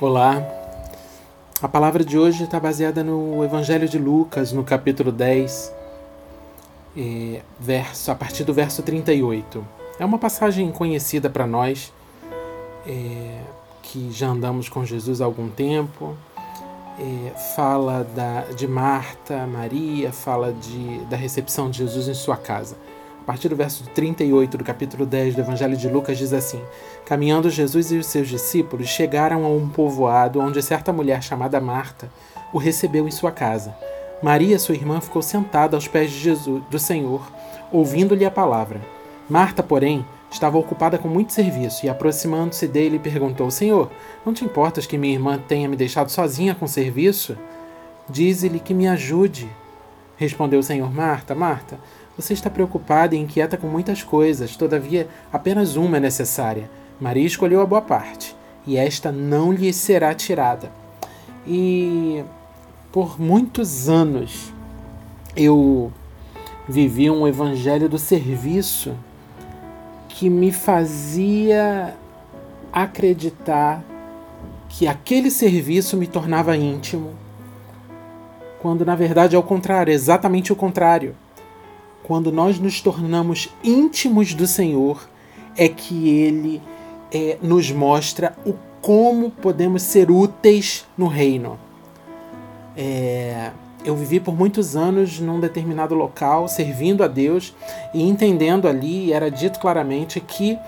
Olá. A palavra de hoje está baseada no Evangelho de Lucas, no capítulo 10, é, verso, a partir do verso 38. É uma passagem conhecida para nós, é, que já andamos com Jesus há algum tempo. É, fala da, de Marta, Maria, fala de, da recepção de Jesus em sua casa. A partir do verso 38 do capítulo 10 do Evangelho de Lucas diz assim: Caminhando Jesus e os seus discípulos chegaram a um povoado onde certa mulher chamada Marta o recebeu em sua casa. Maria, sua irmã, ficou sentada aos pés de Jesus, do Senhor, ouvindo-lhe a palavra. Marta, porém, estava ocupada com muito serviço e, aproximando-se dele, perguntou: Senhor, não te importas que minha irmã tenha me deixado sozinha com serviço? Dize-lhe que me ajude. Respondeu o Senhor: Marta, Marta, você está preocupada e inquieta com muitas coisas, todavia apenas uma é necessária. Maria escolheu a boa parte, e esta não lhe será tirada. E por muitos anos eu vivi um evangelho do serviço que me fazia acreditar que aquele serviço me tornava íntimo, quando na verdade é o contrário, exatamente o contrário quando nós nos tornamos íntimos do Senhor, é que Ele é, nos mostra o como podemos ser úteis no reino. É, eu vivi por muitos anos num determinado local, servindo a Deus e entendendo ali, era dito claramente que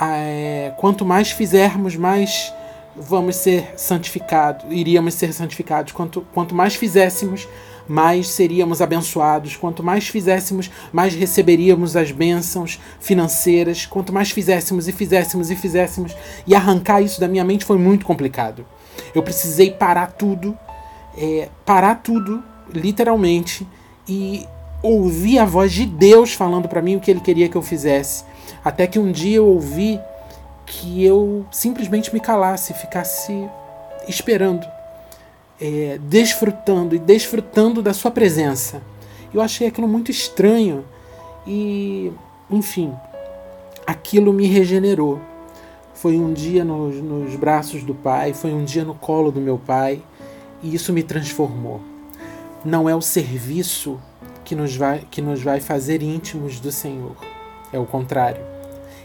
é, quanto mais fizermos, mais vamos ser santificados, iríamos ser santificados. Quanto, quanto mais fizéssemos, mais seríamos abençoados. Quanto mais fizéssemos, mais receberíamos as bênçãos financeiras. Quanto mais fizéssemos e fizéssemos e fizéssemos. E arrancar isso da minha mente foi muito complicado. Eu precisei parar tudo, é, parar tudo, literalmente, e ouvir a voz de Deus falando para mim o que Ele queria que eu fizesse. Até que um dia eu ouvi que eu simplesmente me calasse, ficasse esperando é, desfrutando e desfrutando da sua presença. Eu achei aquilo muito estranho e, enfim, aquilo me regenerou. Foi um dia nos, nos braços do Pai, foi um dia no colo do meu Pai e isso me transformou. Não é o serviço que nos vai, que nos vai fazer íntimos do Senhor, é o contrário.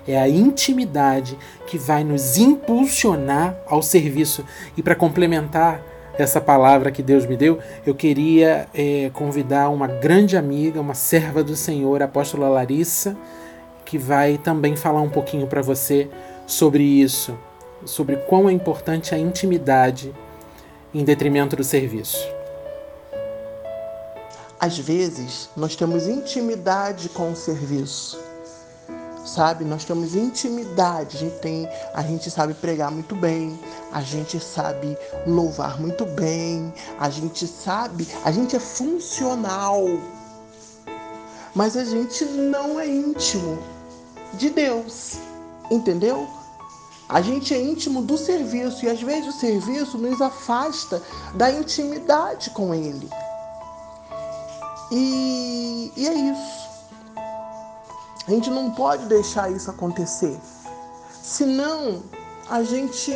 É a intimidade que vai nos impulsionar ao serviço. E para complementar, essa palavra que Deus me deu, eu queria é, convidar uma grande amiga, uma serva do Senhor, a apóstola Larissa, que vai também falar um pouquinho para você sobre isso, sobre quão é importante a intimidade em detrimento do serviço. Às vezes, nós temos intimidade com o serviço sabe? Nós temos intimidade, a gente tem, a gente sabe pregar muito bem, a gente sabe louvar muito bem, a gente sabe, a gente é funcional. Mas a gente não é íntimo de Deus. Entendeu? A gente é íntimo do serviço e às vezes o serviço nos afasta da intimidade com Ele. E, e é isso. A gente não pode deixar isso acontecer. Senão a gente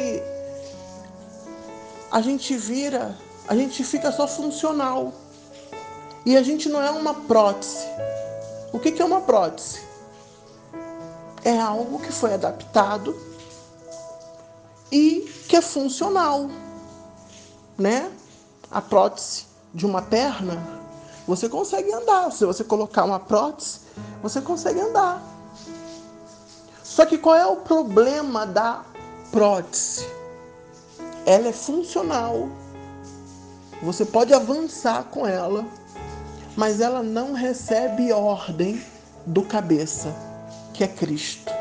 a gente vira, a gente fica só funcional. E a gente não é uma prótese. O que é uma prótese? É algo que foi adaptado e que é funcional, né? A prótese de uma perna, você consegue andar. Se você colocar uma prótese, você consegue andar. Só que qual é o problema da prótese? Ela é funcional. Você pode avançar com ela, mas ela não recebe ordem do cabeça, que é Cristo.